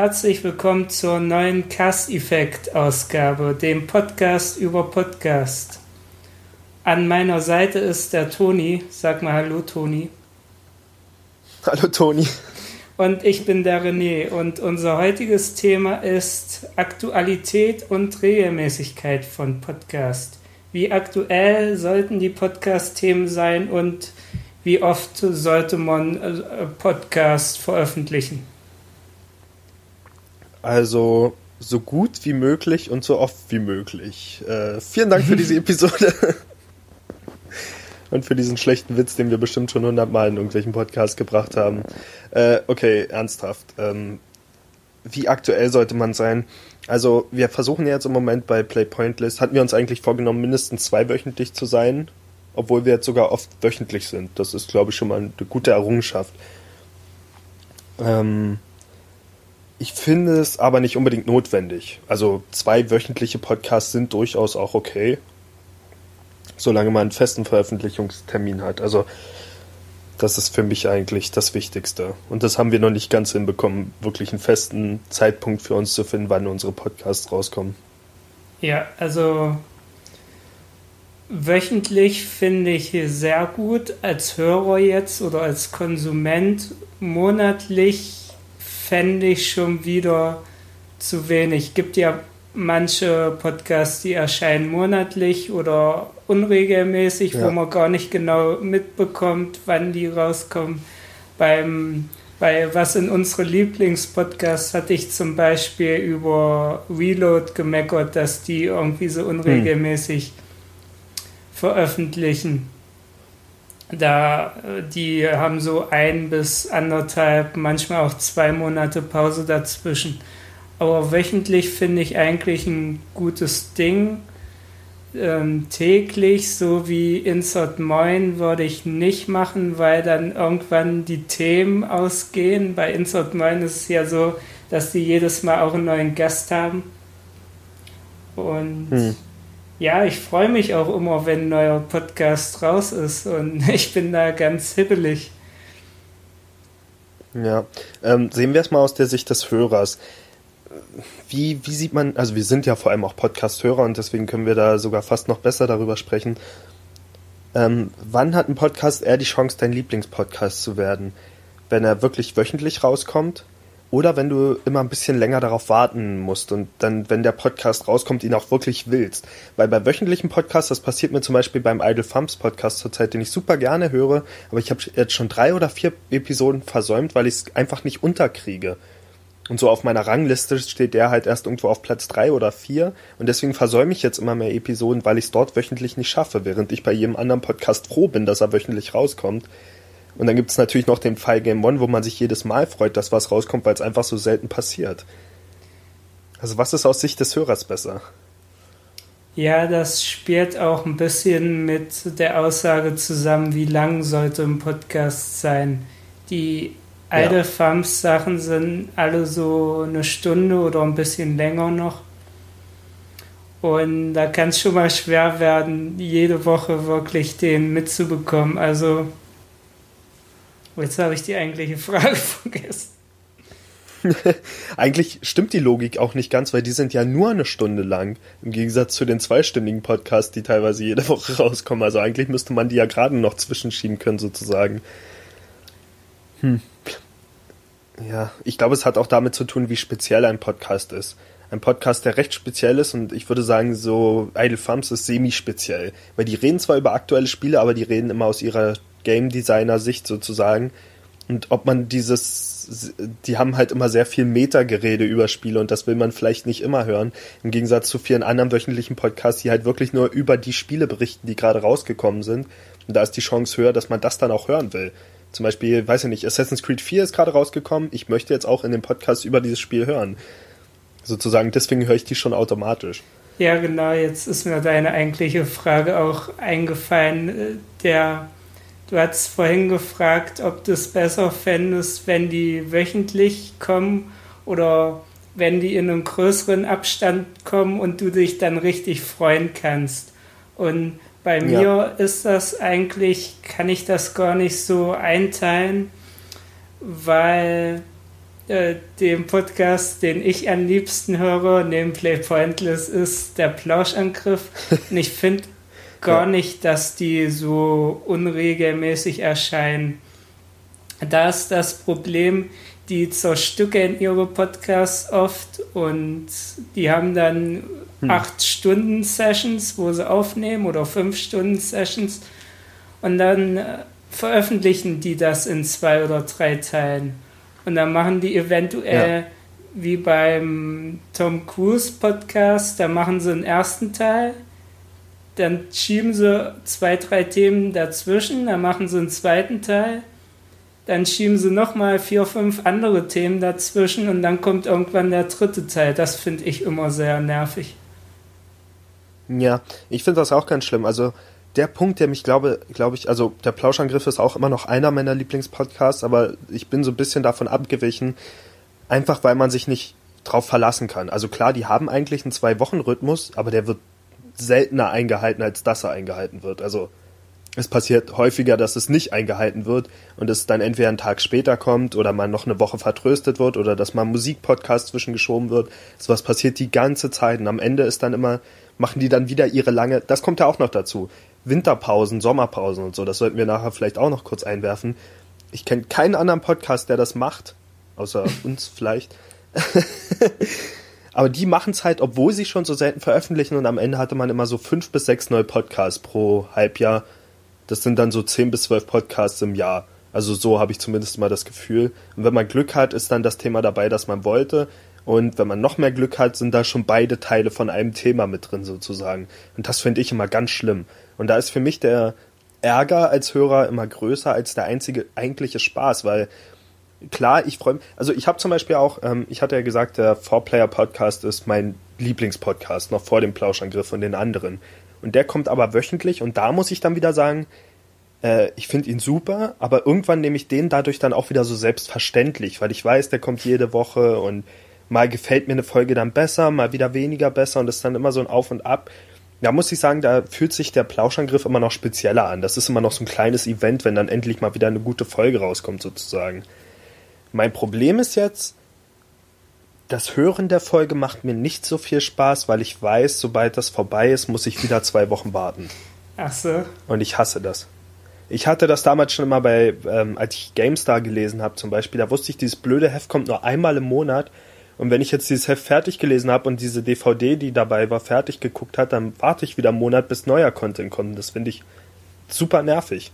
Herzlich willkommen zur neuen Cast-Effekt-Ausgabe, dem Podcast über Podcast. An meiner Seite ist der Toni. Sag mal Hallo, Toni. Hallo, Toni. Und ich bin der René. Und unser heutiges Thema ist Aktualität und Regelmäßigkeit von Podcast. Wie aktuell sollten die Podcast-Themen sein und wie oft sollte man äh, Podcast veröffentlichen? Also so gut wie möglich und so oft wie möglich. Äh, vielen Dank für diese Episode. und für diesen schlechten Witz, den wir bestimmt schon hundertmal in irgendwelchen Podcasts gebracht haben. Äh, okay, ernsthaft. Ähm, wie aktuell sollte man sein? Also wir versuchen jetzt im Moment bei Play Pointless, hatten wir uns eigentlich vorgenommen, mindestens zweiwöchentlich zu sein, obwohl wir jetzt sogar oft wöchentlich sind. Das ist, glaube ich, schon mal eine gute Errungenschaft. Ähm, ich finde es aber nicht unbedingt notwendig. Also zwei wöchentliche Podcasts sind durchaus auch okay, solange man einen festen Veröffentlichungstermin hat. Also das ist für mich eigentlich das Wichtigste. Und das haben wir noch nicht ganz hinbekommen, wirklich einen festen Zeitpunkt für uns zu finden, wann unsere Podcasts rauskommen. Ja, also wöchentlich finde ich sehr gut als Hörer jetzt oder als Konsument. Monatlich fände ich schon wieder zu wenig. Gibt ja manche Podcasts, die erscheinen monatlich oder unregelmäßig, ja. wo man gar nicht genau mitbekommt, wann die rauskommen. Beim, bei was in unsere Lieblingspodcasts hatte ich zum Beispiel über Reload gemeckert, dass die irgendwie so unregelmäßig hm. veröffentlichen. Da, die haben so ein bis anderthalb, manchmal auch zwei Monate Pause dazwischen. Aber wöchentlich finde ich eigentlich ein gutes Ding. Ähm, täglich, so wie Insert Moin, würde ich nicht machen, weil dann irgendwann die Themen ausgehen. Bei Insert Moin ist es ja so, dass die jedes Mal auch einen neuen Gast haben. Und hm ja, ich freue mich auch immer, wenn ein neuer Podcast raus ist und ich bin da ganz hibbelig. Ja, ähm, sehen wir es mal aus der Sicht des Hörers. Wie, wie sieht man, also wir sind ja vor allem auch Podcast-Hörer und deswegen können wir da sogar fast noch besser darüber sprechen. Ähm, wann hat ein Podcast eher die Chance, dein Lieblingspodcast zu werden? Wenn er wirklich wöchentlich rauskommt? Oder wenn du immer ein bisschen länger darauf warten musst und dann, wenn der Podcast rauskommt, ihn auch wirklich willst. Weil bei wöchentlichen Podcasts, das passiert mir zum Beispiel beim Idle Thumps Podcast zurzeit, den ich super gerne höre, aber ich habe jetzt schon drei oder vier Episoden versäumt, weil ich es einfach nicht unterkriege. Und so auf meiner Rangliste steht der halt erst irgendwo auf Platz drei oder vier und deswegen versäume ich jetzt immer mehr Episoden, weil ich es dort wöchentlich nicht schaffe, während ich bei jedem anderen Podcast froh bin, dass er wöchentlich rauskommt. Und dann gibt es natürlich noch den Fall Game One, wo man sich jedes Mal freut, dass was rauskommt, weil es einfach so selten passiert. Also was ist aus Sicht des Hörers besser? Ja, das spielt auch ein bisschen mit der Aussage zusammen, wie lang sollte ein Podcast sein. Die Idle ja. Thumbs Sachen sind alle so eine Stunde oder ein bisschen länger noch. Und da kann es schon mal schwer werden, jede Woche wirklich den mitzubekommen. Also Jetzt habe ich die eigentliche Frage vergessen. Eigentlich stimmt die Logik auch nicht ganz, weil die sind ja nur eine Stunde lang. Im Gegensatz zu den zweistündigen Podcasts, die teilweise jede Woche rauskommen. Also eigentlich müsste man die ja gerade noch zwischenschieben können, sozusagen. Hm. Ja, ich glaube, es hat auch damit zu tun, wie speziell ein Podcast ist. Ein Podcast, der recht speziell ist und ich würde sagen, so Idle Thumbs ist semi-speziell. Weil die reden zwar über aktuelle Spiele, aber die reden immer aus ihrer Game Designer Sicht sozusagen. Und ob man dieses, die haben halt immer sehr viel Metagerede über Spiele und das will man vielleicht nicht immer hören. Im Gegensatz zu vielen anderen wöchentlichen Podcasts, die halt wirklich nur über die Spiele berichten, die gerade rausgekommen sind. Und da ist die Chance höher, dass man das dann auch hören will. Zum Beispiel, weiß ich nicht, Assassin's Creed 4 ist gerade rausgekommen. Ich möchte jetzt auch in dem Podcast über dieses Spiel hören. Sozusagen, deswegen höre ich die schon automatisch. Ja, genau, jetzt ist mir deine eigentliche Frage auch eingefallen. Der Du hast vorhin gefragt, ob du es besser fändest, wenn die wöchentlich kommen oder wenn die in einem größeren Abstand kommen und du dich dann richtig freuen kannst. Und bei mir ja. ist das eigentlich, kann ich das gar nicht so einteilen, weil äh, dem Podcast, den ich am liebsten höre, neben Play Pointless, ist der Plauschangriff. Und ich finde gar nicht, dass die so unregelmäßig erscheinen. Da ist das Problem, die zerstückeln ihre Podcasts oft und die haben dann hm. acht Stunden Sessions, wo sie aufnehmen oder fünf Stunden Sessions und dann äh, veröffentlichen die das in zwei oder drei Teilen. Und dann machen die eventuell ja. wie beim Tom Cruise Podcast, da machen sie einen ersten Teil, dann schieben sie zwei, drei Themen dazwischen, dann machen sie einen zweiten Teil, dann schieben sie nochmal vier, fünf andere Themen dazwischen und dann kommt irgendwann der dritte Teil. Das finde ich immer sehr nervig. Ja, ich finde das auch ganz schlimm. Also der Punkt, der mich glaube, glaube ich, also der Plauschangriff ist auch immer noch einer meiner Lieblingspodcasts, aber ich bin so ein bisschen davon abgewichen, einfach weil man sich nicht drauf verlassen kann. Also klar, die haben eigentlich einen Zwei-Wochen-Rhythmus, aber der wird seltener eingehalten, als dass er eingehalten wird. Also es passiert häufiger, dass es nicht eingehalten wird und es dann entweder einen Tag später kommt oder man noch eine Woche vertröstet wird oder dass mal ein Musikpodcast zwischengeschoben wird. So was passiert die ganze Zeit und am Ende ist dann immer, machen die dann wieder ihre lange, das kommt ja auch noch dazu. Winterpausen, Sommerpausen und so. Das sollten wir nachher vielleicht auch noch kurz einwerfen. Ich kenne keinen anderen Podcast, der das macht, außer uns vielleicht. Aber die machen es halt, obwohl sie schon so selten veröffentlichen und am Ende hatte man immer so fünf bis sechs neue Podcasts pro Halbjahr. Das sind dann so zehn bis zwölf Podcasts im Jahr. Also so habe ich zumindest mal das Gefühl. Und wenn man Glück hat, ist dann das Thema dabei, das man wollte. Und wenn man noch mehr Glück hat, sind da schon beide Teile von einem Thema mit drin sozusagen. Und das finde ich immer ganz schlimm. Und da ist für mich der Ärger als Hörer immer größer als der einzige eigentliche Spaß, weil klar, ich freue mich. Also ich habe zum Beispiel auch, ähm, ich hatte ja gesagt, der Four-Player-Podcast ist mein Lieblingspodcast, noch vor dem Plauschangriff und den anderen. Und der kommt aber wöchentlich und da muss ich dann wieder sagen, äh, ich finde ihn super, aber irgendwann nehme ich den dadurch dann auch wieder so selbstverständlich, weil ich weiß, der kommt jede Woche und mal gefällt mir eine Folge dann besser, mal wieder weniger besser und das ist dann immer so ein Auf und Ab. Da muss ich sagen, da fühlt sich der Plauschangriff immer noch spezieller an. Das ist immer noch so ein kleines Event, wenn dann endlich mal wieder eine gute Folge rauskommt, sozusagen. Mein Problem ist jetzt, das Hören der Folge macht mir nicht so viel Spaß, weil ich weiß, sobald das vorbei ist, muss ich wieder zwei Wochen warten. Ach so. Und ich hasse das. Ich hatte das damals schon immer bei, ähm, als ich GameStar gelesen habe zum Beispiel, da wusste ich, dieses blöde Heft kommt nur einmal im Monat und wenn ich jetzt dieses Heft fertig gelesen habe und diese DVD, die dabei war, fertig geguckt hat, dann warte ich wieder einen Monat, bis neuer Content kommt. Das finde ich super nervig.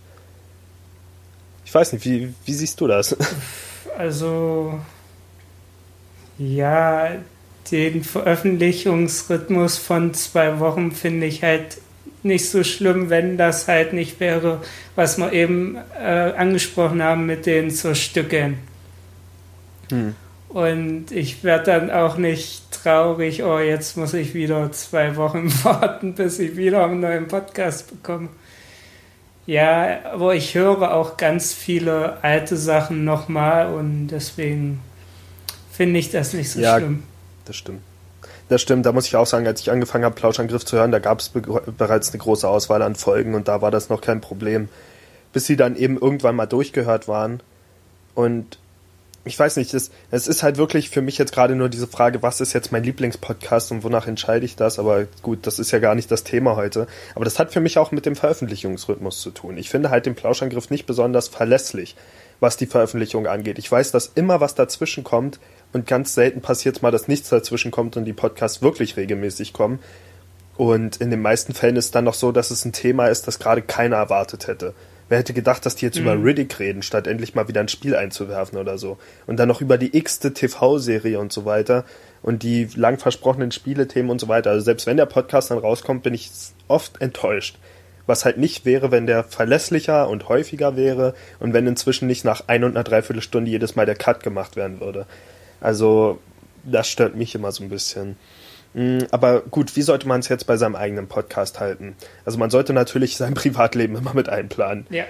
Ich weiß nicht, wie, wie siehst du das? Also, ja, den Veröffentlichungsrhythmus von zwei Wochen finde ich halt nicht so schlimm, wenn das halt nicht wäre, was wir eben äh, angesprochen haben mit den Zerstückeln. Hm. Und ich werde dann auch nicht traurig, oh, jetzt muss ich wieder zwei Wochen warten, bis ich wieder einen neuen Podcast bekomme. Ja, aber ich höre auch ganz viele alte Sachen nochmal und deswegen finde ich das nicht so ja, schlimm. Das stimmt. Das stimmt, da muss ich auch sagen, als ich angefangen habe, Plauschangriff zu hören, da gab es be bereits eine große Auswahl an Folgen und da war das noch kein Problem. Bis sie dann eben irgendwann mal durchgehört waren. Und ich weiß nicht, es, es ist halt wirklich für mich jetzt gerade nur diese Frage, was ist jetzt mein Lieblingspodcast und wonach entscheide ich das? Aber gut, das ist ja gar nicht das Thema heute. Aber das hat für mich auch mit dem Veröffentlichungsrhythmus zu tun. Ich finde halt den Plauschangriff nicht besonders verlässlich, was die Veröffentlichung angeht. Ich weiß, dass immer was dazwischen kommt und ganz selten passiert mal, dass nichts dazwischen kommt und die Podcasts wirklich regelmäßig kommen. Und in den meisten Fällen ist dann noch so, dass es ein Thema ist, das gerade keiner erwartet hätte. Wer hätte gedacht, dass die jetzt mhm. über Riddick reden, statt endlich mal wieder ein Spiel einzuwerfen oder so. Und dann noch über die x-te TV-Serie und so weiter und die lang versprochenen Spielethemen und so weiter. Also selbst wenn der Podcast dann rauskommt, bin ich oft enttäuscht. Was halt nicht wäre, wenn der verlässlicher und häufiger wäre und wenn inzwischen nicht nach ein und einer Dreiviertelstunde jedes Mal der Cut gemacht werden würde. Also, das stört mich immer so ein bisschen. Mm, aber gut, wie sollte man es jetzt bei seinem eigenen Podcast halten? Also man sollte natürlich sein Privatleben immer mit einplanen. Ja.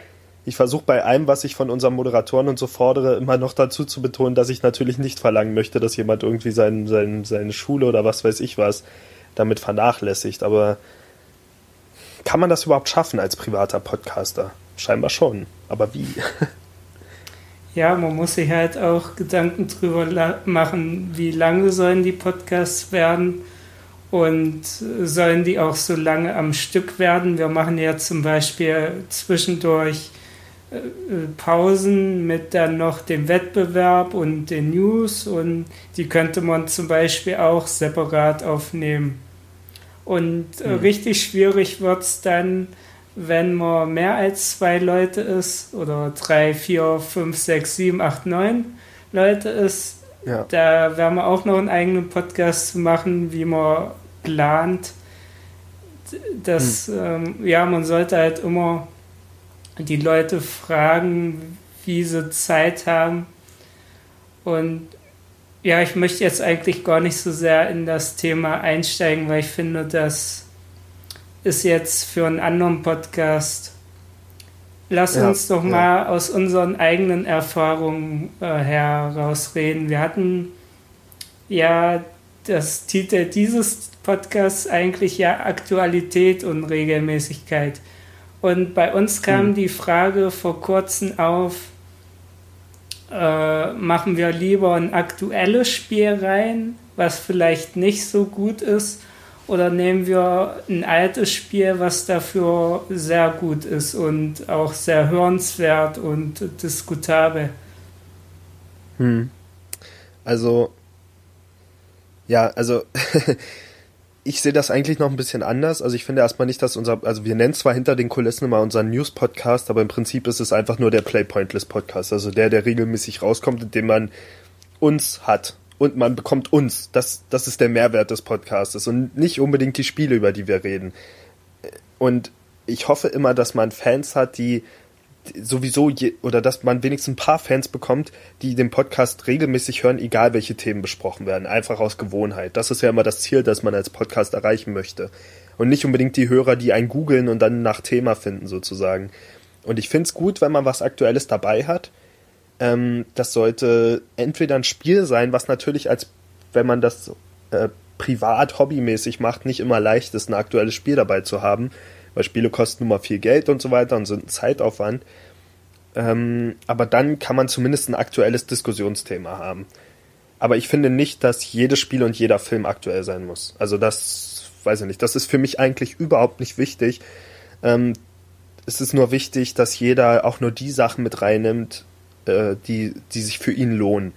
Ich versuche bei allem, was ich von unseren Moderatoren und so fordere, immer noch dazu zu betonen, dass ich natürlich nicht verlangen möchte, dass jemand irgendwie sein, sein, seine Schule oder was weiß ich was damit vernachlässigt. Aber kann man das überhaupt schaffen als privater Podcaster? Scheinbar schon. Aber wie? ja, man muss sich halt auch Gedanken drüber machen, wie lange sollen die Podcasts werden und sollen die auch so lange am Stück werden. Wir machen ja zum Beispiel zwischendurch äh, Pausen mit dann noch dem Wettbewerb und den News und die könnte man zum Beispiel auch separat aufnehmen. Und mhm. richtig schwierig wird es dann, wenn man mehr als zwei Leute ist oder drei, vier, fünf, sechs, sieben, acht, neun Leute ist. Ja. Da werden wir auch noch einen eigenen Podcast machen, wie man plant. Das, mhm. ähm, ja, man sollte halt immer die Leute fragen, wie sie Zeit haben. Und ja, ich möchte jetzt eigentlich gar nicht so sehr in das Thema einsteigen, weil ich finde, das ist jetzt für einen anderen Podcast. Lass ja, uns doch ja. mal aus unseren eigenen Erfahrungen äh, herausreden. Wir hatten ja das Titel dieses Podcasts eigentlich ja Aktualität und Regelmäßigkeit. Und bei uns kam hm. die Frage vor kurzem auf, äh, machen wir lieber ein aktuelles Spiel rein, was vielleicht nicht so gut ist, oder nehmen wir ein altes Spiel, was dafür sehr gut ist und auch sehr hörenswert und diskutabel? Hm. Also, ja, also ich sehe das eigentlich noch ein bisschen anders. Also ich finde erstmal nicht, dass unser, also wir nennen zwar hinter den Kulissen immer unseren News-Podcast, aber im Prinzip ist es einfach nur der Playpointless-Podcast. Also der, der regelmäßig rauskommt, indem man uns hat. Und man bekommt uns. Das, das ist der Mehrwert des Podcastes und nicht unbedingt die Spiele, über die wir reden. Und ich hoffe immer, dass man Fans hat, die sowieso je, oder dass man wenigstens ein paar Fans bekommt, die den Podcast regelmäßig hören, egal welche Themen besprochen werden, einfach aus Gewohnheit. Das ist ja immer das Ziel, das man als Podcast erreichen möchte. Und nicht unbedingt die Hörer, die einen googeln und dann nach Thema finden, sozusagen. Und ich finde es gut, wenn man was Aktuelles dabei hat. Ähm, das sollte entweder ein Spiel sein, was natürlich als, wenn man das äh, privat, hobbymäßig macht, nicht immer leicht ist, ein aktuelles Spiel dabei zu haben weil Spiele kosten nun mal viel Geld und so weiter und sind ein Zeitaufwand. Ähm, aber dann kann man zumindest ein aktuelles Diskussionsthema haben. Aber ich finde nicht, dass jedes Spiel und jeder Film aktuell sein muss. Also das weiß ich nicht. Das ist für mich eigentlich überhaupt nicht wichtig. Ähm, es ist nur wichtig, dass jeder auch nur die Sachen mit reinnimmt, äh, die, die sich für ihn lohnen.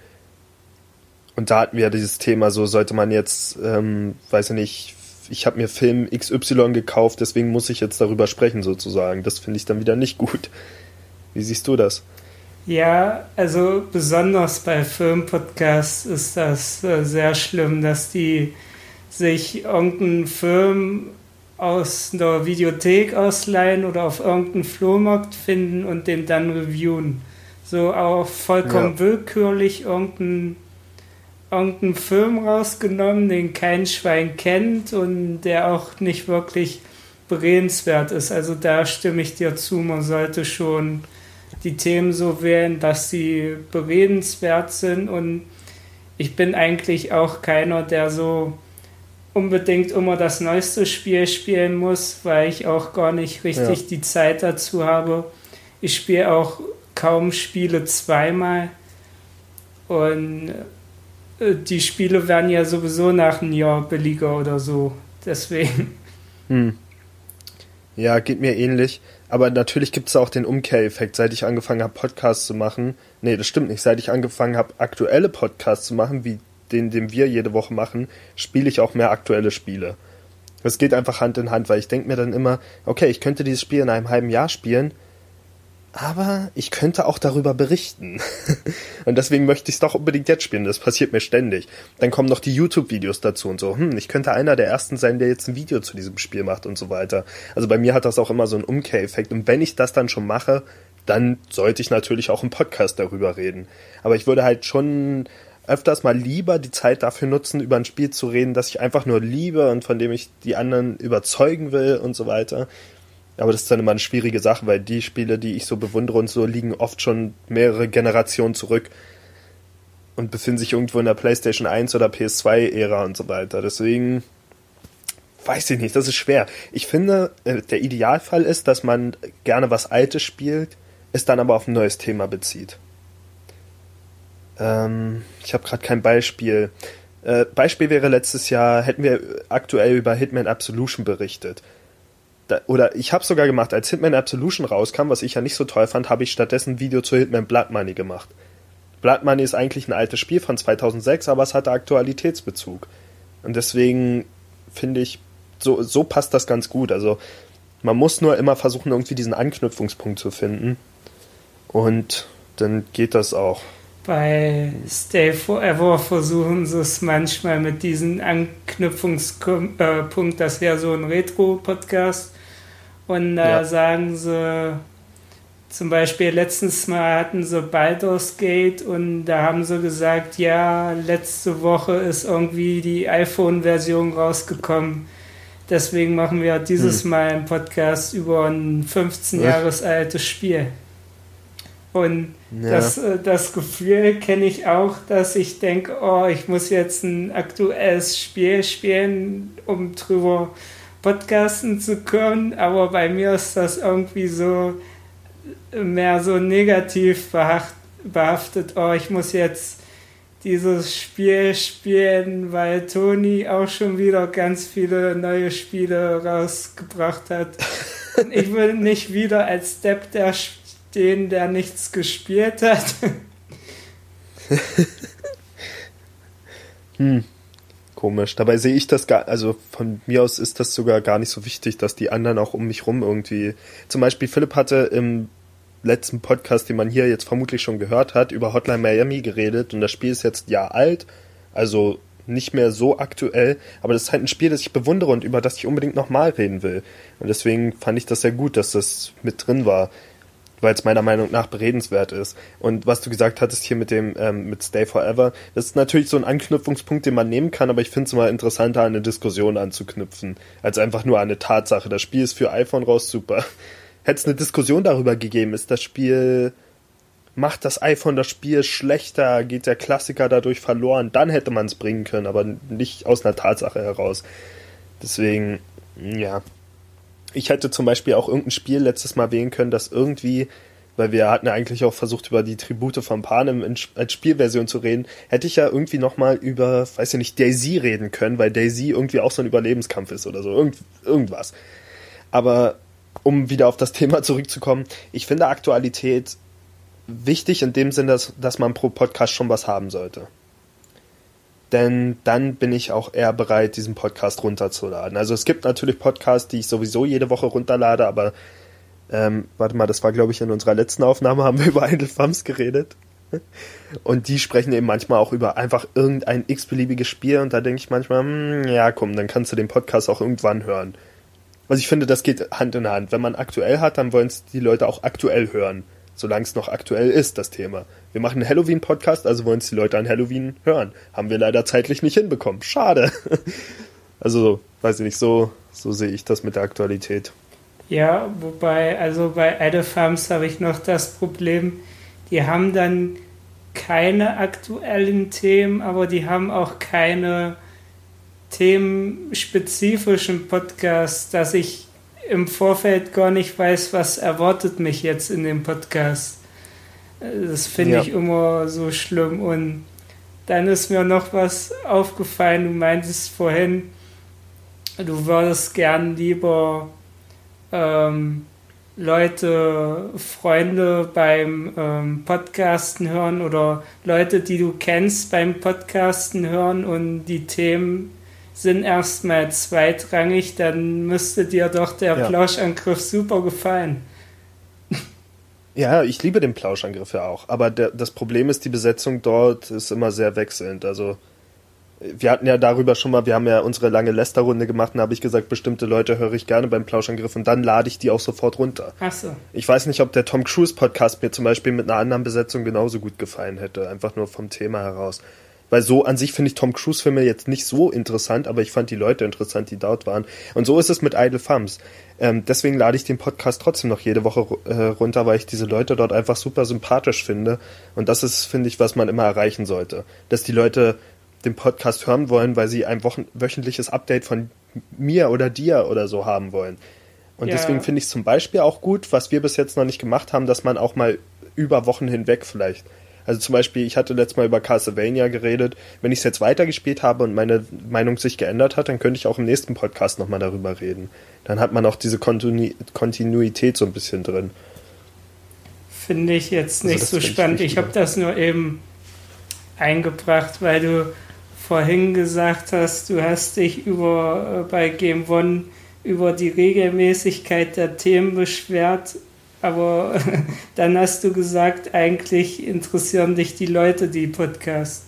Und da hatten wir dieses Thema, so sollte man jetzt, ähm, weiß ich nicht, ich habe mir Film XY gekauft, deswegen muss ich jetzt darüber sprechen sozusagen. Das finde ich dann wieder nicht gut. Wie siehst du das? Ja, also besonders bei Filmpodcasts ist das äh, sehr schlimm, dass die sich irgendeinen Film aus der Videothek ausleihen oder auf irgendeinem Flohmarkt finden und den dann reviewen. So auch vollkommen ja. willkürlich irgendeinen irgendeinen Film rausgenommen, den kein Schwein kennt und der auch nicht wirklich beredenswert ist. Also da stimme ich dir zu, man sollte schon die Themen so wählen, dass sie beredenswert sind und ich bin eigentlich auch keiner, der so unbedingt immer das neueste Spiel spielen muss, weil ich auch gar nicht richtig ja. die Zeit dazu habe. Ich spiele auch kaum Spiele zweimal und äh, die Spiele werden ja sowieso nach einem Jahr billiger oder so. Deswegen. Hm. Ja, geht mir ähnlich. Aber natürlich gibt es auch den Umkehreffekt. Seit ich angefangen habe, Podcasts zu machen, nee, das stimmt nicht. Seit ich angefangen habe, aktuelle Podcasts zu machen, wie den, den wir jede Woche machen, spiele ich auch mehr aktuelle Spiele. Es geht einfach Hand in Hand, weil ich denke mir dann immer, okay, ich könnte dieses Spiel in einem halben Jahr spielen, aber ich könnte auch darüber berichten. und deswegen möchte ich es doch unbedingt jetzt spielen. Das passiert mir ständig. Dann kommen noch die YouTube-Videos dazu und so. Hm, ich könnte einer der ersten sein, der jetzt ein Video zu diesem Spiel macht und so weiter. Also bei mir hat das auch immer so einen Umkehreffekt. Und wenn ich das dann schon mache, dann sollte ich natürlich auch im Podcast darüber reden. Aber ich würde halt schon öfters mal lieber die Zeit dafür nutzen, über ein Spiel zu reden, das ich einfach nur liebe und von dem ich die anderen überzeugen will und so weiter, aber das ist dann immer eine schwierige Sache, weil die Spiele, die ich so bewundere und so, liegen oft schon mehrere Generationen zurück und befinden sich irgendwo in der PlayStation 1 oder PS2-Ära und so weiter. Deswegen weiß ich nicht, das ist schwer. Ich finde, äh, der Idealfall ist, dass man gerne was Altes spielt, es dann aber auf ein neues Thema bezieht. Ähm, ich habe gerade kein Beispiel. Äh, Beispiel wäre letztes Jahr, hätten wir aktuell über Hitman Absolution berichtet. Da, oder ich habe sogar gemacht, als Hitman Absolution rauskam, was ich ja nicht so toll fand, habe ich stattdessen ein Video zu Hitman Blood Money gemacht. Blood Money ist eigentlich ein altes Spiel von 2006, aber es hatte Aktualitätsbezug. Und deswegen finde ich, so, so passt das ganz gut. Also man muss nur immer versuchen, irgendwie diesen Anknüpfungspunkt zu finden. Und dann geht das auch. Bei Stay Forever versuchen sie es manchmal mit diesem Anknüpfungspunkt, äh, das wäre so ein Retro-Podcast. Und da ja. sagen sie, zum Beispiel letztens mal hatten sie Baldur's Gate und da haben sie gesagt, ja, letzte Woche ist irgendwie die iPhone-Version rausgekommen. Deswegen machen wir dieses hm. Mal einen Podcast über ein 15 Jahres altes Spiel. Und ja. das, äh, das Gefühl kenne ich auch, dass ich denke, oh, ich muss jetzt ein aktuelles Spiel spielen, um drüber podcasten zu können. Aber bei mir ist das irgendwie so mehr so negativ behaftet. Oh, ich muss jetzt dieses Spiel spielen, weil Toni auch schon wieder ganz viele neue Spiele rausgebracht hat. Ich will nicht wieder als Step der den, der nichts gespielt hat. hm. Komisch. Dabei sehe ich das gar, also von mir aus ist das sogar gar nicht so wichtig, dass die anderen auch um mich rum irgendwie. Zum Beispiel Philipp hatte im letzten Podcast, den man hier jetzt vermutlich schon gehört hat, über Hotline Miami geredet und das Spiel ist jetzt ja alt, also nicht mehr so aktuell, aber das ist halt ein Spiel, das ich bewundere und über das ich unbedingt nochmal reden will. Und deswegen fand ich das sehr gut, dass das mit drin war weil es meiner Meinung nach beredenswert ist. Und was du gesagt hattest hier mit dem ähm, mit Stay Forever, das ist natürlich so ein Anknüpfungspunkt, den man nehmen kann, aber ich finde es mal interessanter, eine Diskussion anzuknüpfen, als einfach nur eine Tatsache. Das Spiel ist für iPhone raus super. Hätte es eine Diskussion darüber gegeben, ist das Spiel macht das iPhone das Spiel schlechter, geht der Klassiker dadurch verloren, dann hätte man es bringen können, aber nicht aus einer Tatsache heraus. Deswegen, ja, ich hätte zum Beispiel auch irgendein Spiel letztes Mal wählen können, das irgendwie, weil wir hatten ja eigentlich auch versucht, über die Tribute von Panem als Spielversion zu reden, hätte ich ja irgendwie nochmal über, weiß ich nicht, Daisy reden können, weil Daisy irgendwie auch so ein Überlebenskampf ist oder so, irgend, irgendwas. Aber um wieder auf das Thema zurückzukommen, ich finde Aktualität wichtig in dem Sinne, dass, dass man pro Podcast schon was haben sollte denn dann bin ich auch eher bereit, diesen Podcast runterzuladen. Also es gibt natürlich Podcasts, die ich sowieso jede Woche runterlade, aber ähm, warte mal, das war glaube ich in unserer letzten Aufnahme, haben wir über Idle Thumbs geredet. Und die sprechen eben manchmal auch über einfach irgendein x-beliebiges Spiel und da denke ich manchmal, hm, ja komm, dann kannst du den Podcast auch irgendwann hören. Also ich finde, das geht Hand in Hand. Wenn man aktuell hat, dann wollen es die Leute auch aktuell hören solange es noch aktuell ist, das Thema. Wir machen einen Halloween-Podcast, also wollen es die Leute an Halloween hören. Haben wir leider zeitlich nicht hinbekommen. Schade. Also, weiß ich nicht, so, so sehe ich das mit der Aktualität. Ja, wobei, also bei Idle Farms habe ich noch das Problem, die haben dann keine aktuellen Themen, aber die haben auch keine themenspezifischen Podcasts, dass ich im Vorfeld gar nicht weiß, was erwartet mich jetzt in dem Podcast. Das finde ja. ich immer so schlimm. Und dann ist mir noch was aufgefallen. Du meintest vorhin, du würdest gern lieber ähm, Leute, Freunde beim ähm, Podcasten hören oder Leute, die du kennst beim Podcasten hören und die Themen sind erstmal zweitrangig, dann müsste dir doch der ja. Plauschangriff super gefallen. Ja, ich liebe den Plauschangriff ja auch. Aber der, das Problem ist, die Besetzung dort ist immer sehr wechselnd. Also, wir hatten ja darüber schon mal, wir haben ja unsere lange Lästerrunde gemacht und da habe ich gesagt, bestimmte Leute höre ich gerne beim Plauschangriff und dann lade ich die auch sofort runter. Ach so. Ich weiß nicht, ob der Tom Cruise Podcast mir zum Beispiel mit einer anderen Besetzung genauso gut gefallen hätte. Einfach nur vom Thema heraus. Weil so an sich finde ich Tom Cruise-Filme jetzt nicht so interessant, aber ich fand die Leute interessant, die dort waren. Und so ist es mit Idle Thumbs. Ähm, deswegen lade ich den Podcast trotzdem noch jede Woche äh, runter, weil ich diese Leute dort einfach super sympathisch finde. Und das ist, finde ich, was man immer erreichen sollte. Dass die Leute den Podcast hören wollen, weil sie ein wochen wöchentliches Update von mir oder dir oder so haben wollen. Und ja. deswegen finde ich es zum Beispiel auch gut, was wir bis jetzt noch nicht gemacht haben, dass man auch mal über Wochen hinweg vielleicht Also zum Beispiel, ich hatte letztes Mal über Castlevania geredet. Wenn ich es jetzt weitergespielt habe und meine Meinung sich geändert hat, dann könnte ich auch im nächsten Podcast nochmal darüber reden. Dann hat man auch diese Kontinu Kontinuität so ein bisschen drin. Finde ich jetzt also nicht also so spannend. Ich, ich habe das nur eben eingebracht, weil du vorhin gesagt hast, du hast dich über äh, bei Game One über die Regelmäßigkeit der Themen beschwert, aber dann hast du gesagt, eigentlich interessieren dich die Leute, die Podcasts.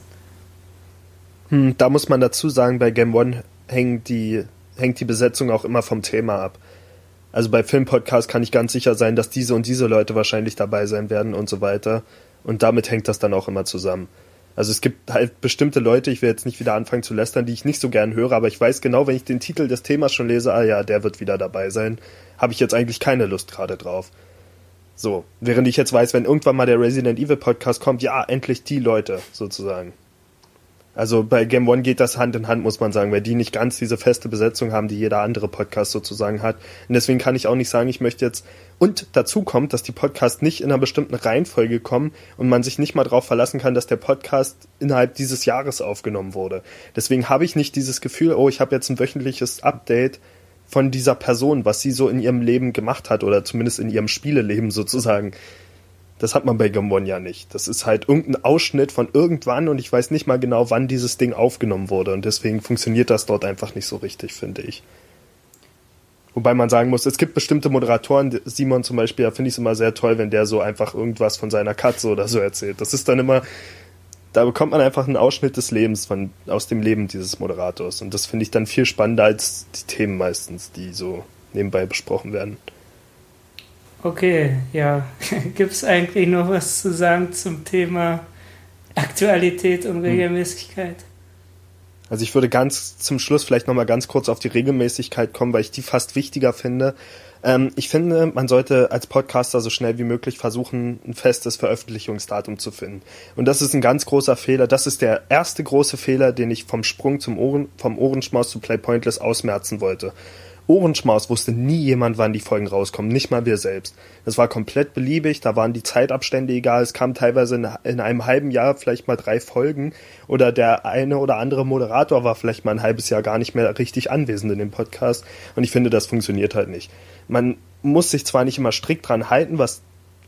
Hm, da muss man dazu sagen, bei Game One hängt die, hängt die Besetzung auch immer vom Thema ab. Also bei Filmpodcasts kann ich ganz sicher sein, dass diese und diese Leute wahrscheinlich dabei sein werden und so weiter. Und damit hängt das dann auch immer zusammen. Also es gibt halt bestimmte Leute, ich will jetzt nicht wieder anfangen zu lästern, die ich nicht so gern höre, aber ich weiß genau, wenn ich den Titel des Themas schon lese, ah ja, der wird wieder dabei sein, habe ich jetzt eigentlich keine Lust gerade drauf. So, während ich jetzt weiß, wenn irgendwann mal der Resident Evil Podcast kommt, ja, endlich die Leute sozusagen. Also bei Game One geht das Hand in Hand, muss man sagen, weil die nicht ganz diese feste Besetzung haben, die jeder andere Podcast sozusagen hat. Und deswegen kann ich auch nicht sagen, ich möchte jetzt. Und dazu kommt, dass die Podcasts nicht in einer bestimmten Reihenfolge kommen und man sich nicht mal darauf verlassen kann, dass der Podcast innerhalb dieses Jahres aufgenommen wurde. Deswegen habe ich nicht dieses Gefühl, oh, ich habe jetzt ein wöchentliches Update von dieser Person, was sie so in ihrem Leben gemacht hat oder zumindest in ihrem Spieleleben sozusagen. Das hat man bei Gambon ja nicht. Das ist halt irgendein Ausschnitt von irgendwann und ich weiß nicht mal genau, wann dieses Ding aufgenommen wurde. Und deswegen funktioniert das dort einfach nicht so richtig, finde ich. Wobei man sagen muss, es gibt bestimmte Moderatoren, Simon zum Beispiel, da finde ich es immer sehr toll, wenn der so einfach irgendwas von seiner Katze oder so erzählt. Das ist dann immer, da bekommt man einfach einen Ausschnitt des Lebens von, aus dem Leben dieses Moderators. Und das finde ich dann viel spannender als die Themen meistens, die so nebenbei besprochen werden. Okay, ja. Gibt es eigentlich noch was zu sagen zum Thema Aktualität und hm. Regelmäßigkeit? Also ich würde ganz zum Schluss vielleicht nochmal ganz kurz auf die Regelmäßigkeit kommen, weil ich die fast wichtiger finde. Ähm, ich finde, man sollte als Podcaster so schnell wie möglich versuchen, ein festes Veröffentlichungsdatum zu finden. Und das ist ein ganz großer Fehler. Das ist der erste große Fehler, den ich vom Sprung zum Ohren, vom Ohrenschmaus zu Play Pointless ausmerzen wollte. Ohrenschmaus wusste nie jemand, wann die Folgen rauskommen, nicht mal wir selbst. Das war komplett beliebig, da waren die Zeitabstände egal, es kam teilweise in, in, einem halben Jahr vielleicht mal drei Folgen oder der eine oder andere Moderator war vielleicht mal ein halbes Jahr gar nicht mehr richtig anwesend in dem Podcast und ich finde, das funktioniert halt nicht. Man muss sich zwar nicht immer strikt dran halten, was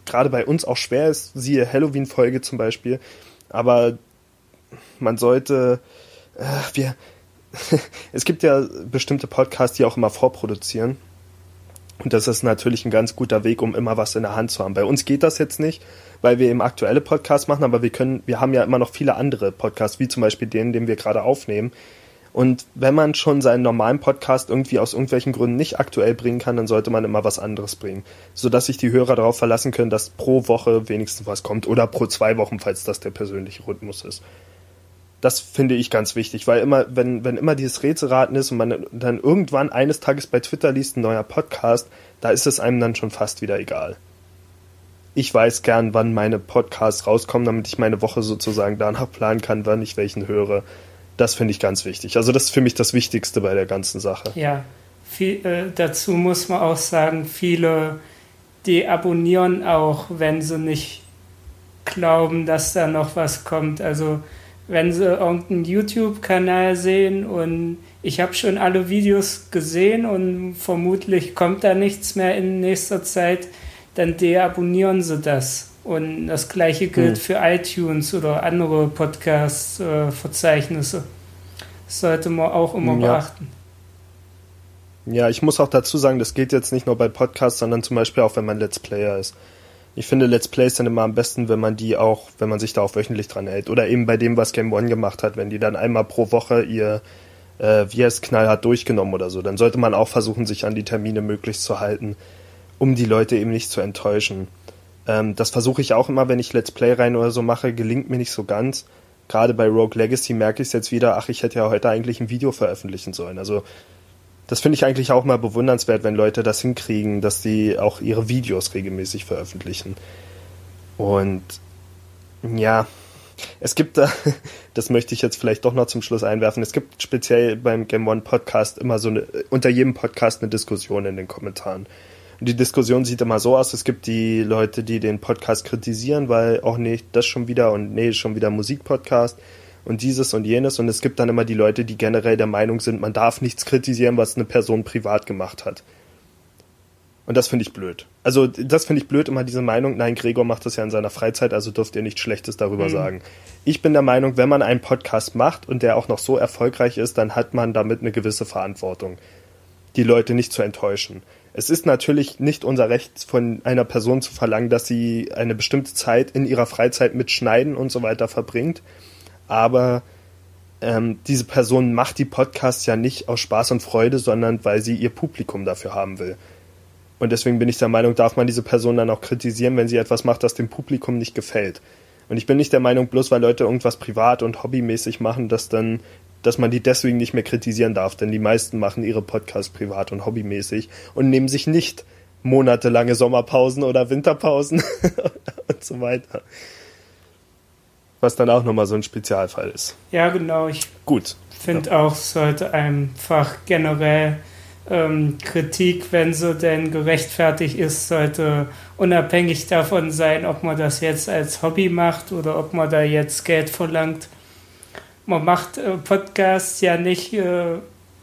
gerade bei uns auch schwer ist, siehe Halloween-Folge zum Beispiel, aber man sollte, äh, wir, es gibt ja bestimmte Podcasts, die auch immer vorproduzieren. Und das ist natürlich ein ganz guter Weg, um immer was in der Hand zu haben. Bei uns geht das jetzt nicht, weil wir eben aktuelle Podcasts machen, aber wir können, wir haben ja immer noch viele andere Podcasts, wie zum Beispiel den, den wir gerade aufnehmen. Und wenn man schon seinen normalen Podcast irgendwie aus irgendwelchen Gründen nicht aktuell bringen kann, dann sollte man immer was anderes bringen. Sodass sich die Hörer darauf verlassen können, dass pro Woche wenigstens was kommt oder pro zwei Wochen, falls das der persönliche Rhythmus ist das finde ich ganz wichtig, weil immer, wenn, wenn immer dieses Rätselraten ist und man dann irgendwann eines Tages bei Twitter liest, ein neuer Podcast, da ist es einem dann schon fast wieder egal. Ich weiß gern, wann meine Podcasts rauskommen, damit ich meine Woche sozusagen danach planen kann, wann ich welchen höre. Das finde ich ganz wichtig. Also das ist für mich das Wichtigste bei der ganzen Sache. Ja, viel, äh, dazu muss man auch sagen, viele, die abonnieren auch, wenn sie nicht glauben, dass da noch was kommt. Also wenn sie irgendeinen YouTube-Kanal sehen und ich habe schon alle Videos gesehen und vermutlich kommt da nichts mehr in nächster Zeit, dann deabonnieren sie das. Und das gleiche gilt hm. für iTunes oder andere Podcast-Verzeichnisse. Das sollte man auch immer ja. beachten. Ja, ich muss auch dazu sagen, das geht jetzt nicht nur bei Podcasts, sondern zum Beispiel auch, wenn man Let's Player ist ich finde Let's Plays dann immer am besten, wenn man die auch, wenn man sich da auch wöchentlich dran hält. Oder eben bei dem, was Game One gemacht hat, wenn die dann einmal pro Woche ihr äh, wie es knallhart durchgenommen oder so, dann sollte man auch versuchen, sich an die Termine möglichst zu halten, um die Leute eben nicht zu enttäuschen. Ähm, das versuche ich auch immer, wenn ich Let's Play rein oder so mache, gelingt mir nicht so ganz. Gerade bei Rogue Legacy merke ich es jetzt wieder, ach, ich hätte ja heute eigentlich ein Video veröffentlichen sollen. Also das finde ich eigentlich auch mal bewundernswert, wenn Leute das hinkriegen, dass sie auch ihre Videos regelmäßig veröffentlichen. Und ja, es gibt da, das möchte ich jetzt vielleicht doch noch zum Schluss einwerfen, es gibt speziell beim Game One Podcast immer so eine, unter jedem Podcast eine Diskussion in den Kommentaren. Und die Diskussion sieht immer so aus, es gibt die Leute, die den Podcast kritisieren, weil auch nee, das schon wieder und nee, schon wieder Musikpodcast und dieses und jenes. Und es gibt dann immer die Leute, die generell der Meinung sind, man darf nichts kritisieren, was eine Person privat gemacht hat. Und das finde ich blöd. Also das finde ich blöd, immer diese Meinung, nein, Gregor macht das ja in seiner Freizeit, also dürft ihr nichts Schlechtes darüber mhm. sagen. Ich bin der Meinung, wenn man einen Podcast macht und der auch noch so erfolgreich ist, dann hat man damit eine gewisse Verantwortung, die Leute nicht zu enttäuschen. Es ist natürlich nicht unser Recht von einer Person zu verlangen, dass sie eine bestimmte Zeit in ihrer Freizeit mit Schneiden und so weiter verbringt, aber ähm, diese Person macht die Podcasts ja nicht aus Spaß und Freude, sondern weil sie ihr Publikum dafür haben will. Und deswegen bin ich der Meinung, darf man diese Person dann auch kritisieren, wenn sie etwas macht, das dem Publikum nicht gefällt. Und ich bin nicht der Meinung, bloß weil Leute irgendwas privat und hobbymäßig machen, dass dann, dass man die deswegen nicht mehr kritisieren darf, denn die meisten machen ihre Podcasts privat und hobbymäßig und nehmen sich nicht monatelange Sommerpausen oder Winterpausen und so weiter. Was dann auch nochmal so ein Spezialfall ist. Ja, genau. Ich Gut. finde ja. auch, sollte einfach generell ähm, Kritik, wenn sie denn gerechtfertigt ist, sollte unabhängig davon sein, ob man das jetzt als Hobby macht oder ob man da jetzt Geld verlangt. Man macht äh, Podcasts ja nicht, äh,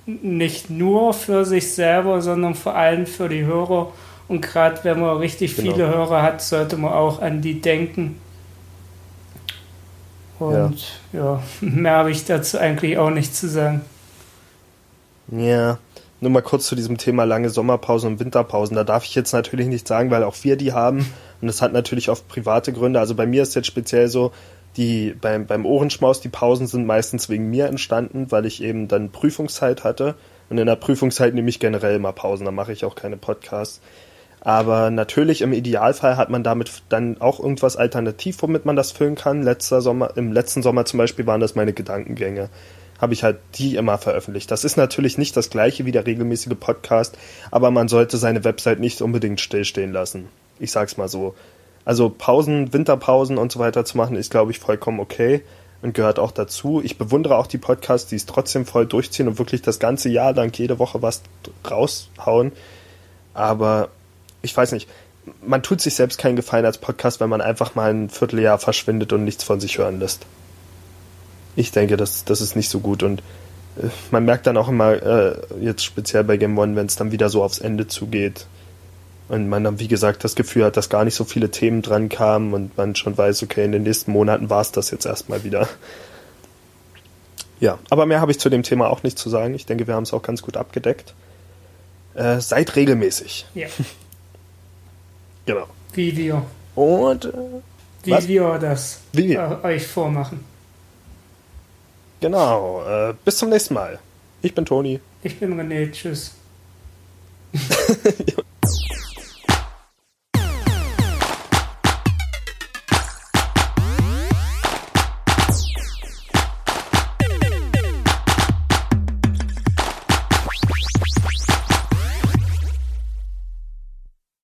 nicht nur für sich selber, sondern vor allem für die Hörer. Und gerade wenn man richtig genau. viele Hörer hat, sollte man auch an die denken. Und ja, ja mehr habe ich dazu eigentlich auch nicht zu sagen. Ja, nur mal kurz zu diesem Thema lange Sommerpausen und Winterpausen. Da darf ich jetzt natürlich nicht sagen, weil auch wir die haben. Und das hat natürlich oft private Gründe. Also bei mir ist jetzt speziell so, die beim, beim Ohrenschmaus, die Pausen sind meistens wegen mir entstanden, weil ich eben dann Prüfungszeit hatte. Und in der Prüfungszeit nehme ich generell immer Pausen, da mache ich auch keine Podcasts. Aber natürlich im Idealfall hat man damit dann auch irgendwas alternativ, womit man das füllen kann. Letzter Sommer, im letzten Sommer zum Beispiel waren das meine Gedankengänge habe ich halt die immer veröffentlicht. Das ist natürlich nicht das gleiche wie der regelmäßige Podcast, aber man sollte seine Website nicht unbedingt stillstehen lassen. Ich sag's mal so. Also Pausen, Winterpausen und so weiter zu machen, ist, glaube ich, vollkommen okay und gehört auch dazu. Ich bewundere auch die Podcasts, die es trotzdem voll durchziehen und wirklich das ganze Jahr lang jede Woche was raushauen. Aber ich weiß nicht, man tut sich selbst keinen Gefallen als Podcast, wenn man einfach mal ein Vierteljahr verschwindet und nichts von sich hören lässt ich denke, das, das ist nicht so gut und äh, man merkt dann auch immer, äh, jetzt speziell bei Game One, wenn es dann wieder so aufs Ende zugeht und man dann, wie gesagt, das Gefühl hat, dass gar nicht so viele Themen dran kamen und man schon weiß, okay, in den nächsten Monaten war es das jetzt erstmal wieder. Ja, aber mehr habe ich zu dem Thema auch nicht zu sagen. Ich denke, wir haben es auch ganz gut abgedeckt. Äh, seid regelmäßig. Ja. genau. Wie wir. Und äh, wie was? wir das wie wir? Äh, euch vormachen. Genau. Äh, bis zum nächsten Mal. Ich bin Toni. Ich bin René. Tschüss.